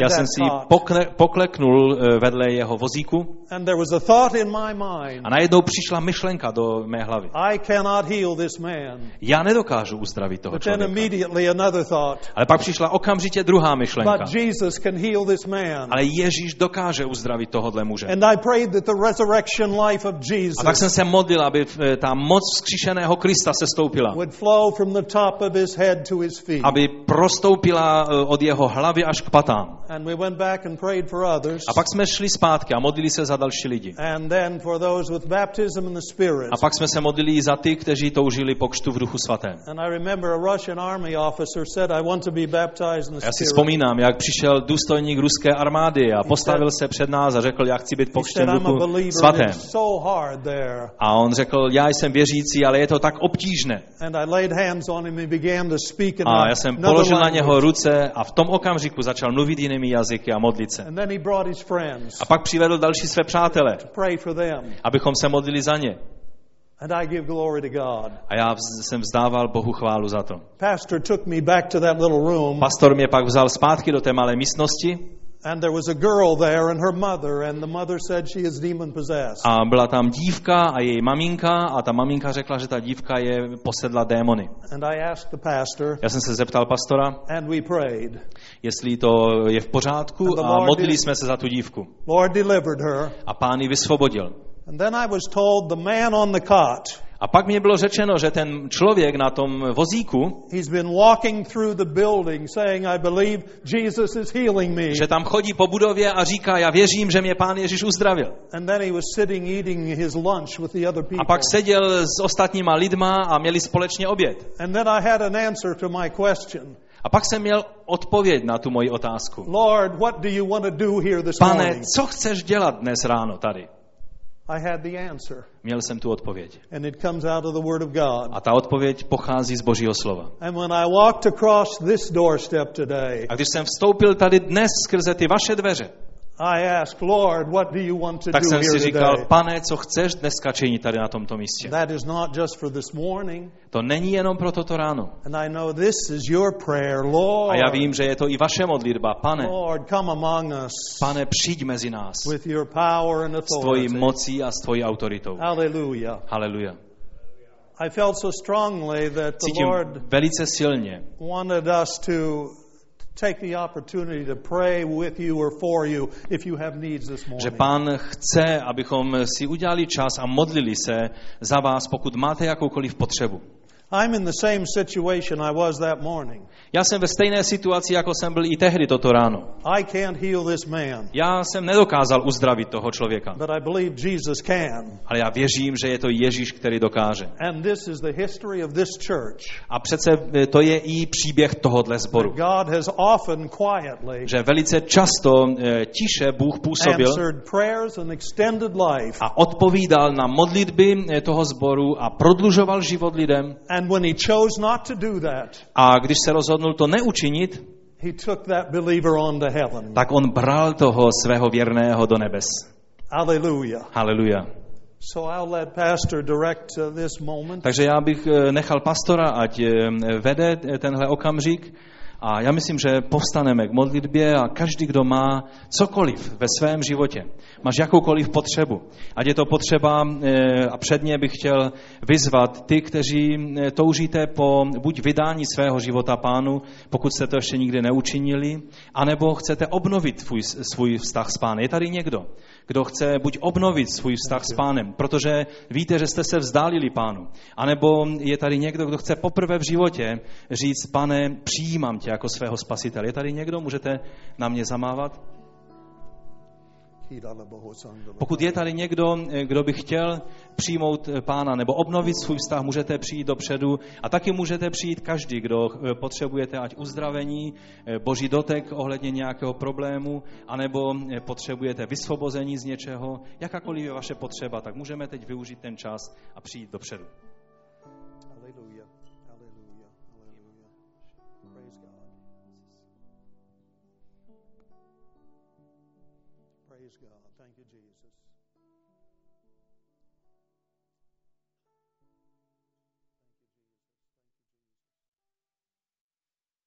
Speaker 2: Já jsem si pokle, pokleknul eh, vedle jeho vozíku
Speaker 1: a
Speaker 2: najednou přišla myšlenka do mé hlavy. Já nedokážu uzdravit toho člověka. Ale pak přišla okamžitě druhá myšlenka. Ale Ježíš dokáže uzdravit tohohle muže. A tak jsem se modlil, aby eh, ta moc vzkříšeného Krista se stoupila.
Speaker 1: Head to his feet.
Speaker 2: Aby prostoupila eh, od jeho hlavy až k patám.
Speaker 1: And we went back and prayed for others.
Speaker 2: A pak jsme šli zpátky a modlili se za další lidi.
Speaker 1: And then for those with baptism in the Spirit.
Speaker 2: A pak jsme se modlili za ty, kteří toužili po křtu v duchu svatém.
Speaker 1: And I remember a Russian army officer said, I want to be baptized in the
Speaker 2: Já si
Speaker 1: Spirit.
Speaker 2: vzpomínám, jak přišel důstojník ruské armády a postavil se před nás a řekl, já chci být pokřtěn v duchu svatém.
Speaker 1: It's so hard there.
Speaker 2: A on řekl, já jsem věřící, ale je to tak obtížné.
Speaker 1: And I laid hands on him and began to
Speaker 2: A já jsem položil na něho ruce a v tom okamžiku začal mluvit jinými jazyky a modlit se. A pak přivedl další své přátele, abychom se modlili za ně.
Speaker 1: And I give glory to God.
Speaker 2: A já jsem vzdával Bohu chválu za to.
Speaker 1: Pastor took me back to that little room,
Speaker 2: Pastor mě pak vzal zpátky do té malé místnosti
Speaker 1: and there was a girl there and her mother, and the mother said she is demon possessed.
Speaker 2: a byla tam dívka a její maminka a ta maminka řekla, že ta dívka je posedla démony.
Speaker 1: And I asked the pastor,
Speaker 2: Já jsem se zeptal pastora,
Speaker 1: and we prayed.
Speaker 2: jestli to je v pořádku a modlili jsme se za tu dívku.
Speaker 1: Lord delivered her.
Speaker 2: A pán ji vysvobodil.
Speaker 1: And then I was told the man on the cot,
Speaker 2: A pak mi bylo řečeno, že ten člověk na tom vozíku,
Speaker 1: he's been walking through the building saying, I believe Jesus is healing me.
Speaker 2: že tam chodí po budově a říká, já věřím, že mě pán Ježíš uzdravil.
Speaker 1: And then he was sitting eating his lunch with the other people.
Speaker 2: A pak seděl s ostatníma lidma a měli společně oběd.
Speaker 1: And then I had an answer to my question.
Speaker 2: A pak jsem měl odpověď na tu moji otázku.
Speaker 1: Lord, what do you want to do here this
Speaker 2: Pane,
Speaker 1: morning?
Speaker 2: co chceš dělat dnes ráno tady?
Speaker 1: I had the answer.
Speaker 2: Měl jsem tu odpověď.
Speaker 1: And it comes out of the Word of God.
Speaker 2: A ta odpověď pochází z Božího slova.
Speaker 1: And when I walked across this doorstep today,
Speaker 2: A když jsem vstoupil tady dnes skrze ty vaše dveře,
Speaker 1: I asked, Lord, what do you want to
Speaker 2: tak
Speaker 1: do
Speaker 2: jsem si říkal,
Speaker 1: today?
Speaker 2: pane, co chceš dneska činit tady na tomto místě?
Speaker 1: That is not just for this morning.
Speaker 2: To není jenom pro toto ráno.
Speaker 1: And I know this is your prayer,
Speaker 2: A já vím, že je to i vaše modlitba. Pane,
Speaker 1: Lord, come among us
Speaker 2: pane, přijď mezi nás
Speaker 1: with your power and
Speaker 2: s tvojí mocí a s tvojí autoritou.
Speaker 1: Hallelujah.
Speaker 2: Haleluja.
Speaker 1: I felt so strongly that the
Speaker 2: Cítím
Speaker 1: Lord
Speaker 2: velice silně,
Speaker 1: wanted us to take the opportunity to pray with you or for you if you have needs this morning.
Speaker 2: že pán chce, abychom si udělali čas a modlili se za vás, pokud máte jakoukoliv potřebu.
Speaker 1: I'm in the same situation I was that morning.
Speaker 2: Já jsem ve stejné situaci, jako jsem byl i tehdy toto ráno.
Speaker 1: I can't heal this man,
Speaker 2: Já jsem nedokázal uzdravit toho člověka,
Speaker 1: but I believe Jesus can.
Speaker 2: ale já věřím, že je to Ježíš, který dokáže.
Speaker 1: And this is the history of this church.
Speaker 2: A přece eh, to je i příběh tohohle sboru.
Speaker 1: God has often quietly
Speaker 2: Že velice často eh, tiše Bůh působil
Speaker 1: answered prayers and extended life.
Speaker 2: a odpovídal na modlitby eh, toho sboru a prodlužoval život lidem.
Speaker 1: And when he chose not to do that,
Speaker 2: A když se rozhodnul to neučinit,
Speaker 1: he took that believer on to heaven.
Speaker 2: tak on bral toho svého věrného do nebes.
Speaker 1: Hallelujah.
Speaker 2: Haleluja.
Speaker 1: So I'll let Pastor direct this moment.
Speaker 2: Takže já bych eh, nechal pastora, ať eh, vede tenhle okamžik a já myslím, že povstaneme k modlitbě a každý, kdo má cokoliv ve svém životě, máš jakoukoliv potřebu, ať je to potřeba, eh, a předně bych chtěl vyzvat ty, kteří eh, toužíte po buď vydání svého života pánu, pokud jste to ještě nikdy neučinili, anebo chcete obnovit svůj, svůj vztah s pánem. Je tady někdo, kdo chce buď obnovit svůj vztah s pánem, protože víte, že jste se vzdálili pánu, anebo je tady někdo, kdo chce poprvé v životě říct, pane, přijímám tě jako svého spasitele. Je tady někdo, můžete na mě zamávat? Pokud je tady někdo, eh, kdo by chtěl přijmout eh, pána nebo obnovit svůj vztah, můžete přijít dopředu a taky můžete přijít každý, kdo eh, potřebujete ať uzdravení, boží dotek ohledně nějakého problému, anebo potřebujete vysvobození z něčeho, jakákoliv je vaše potřeba, tak můžeme teď využít ten čas a přijít dopředu.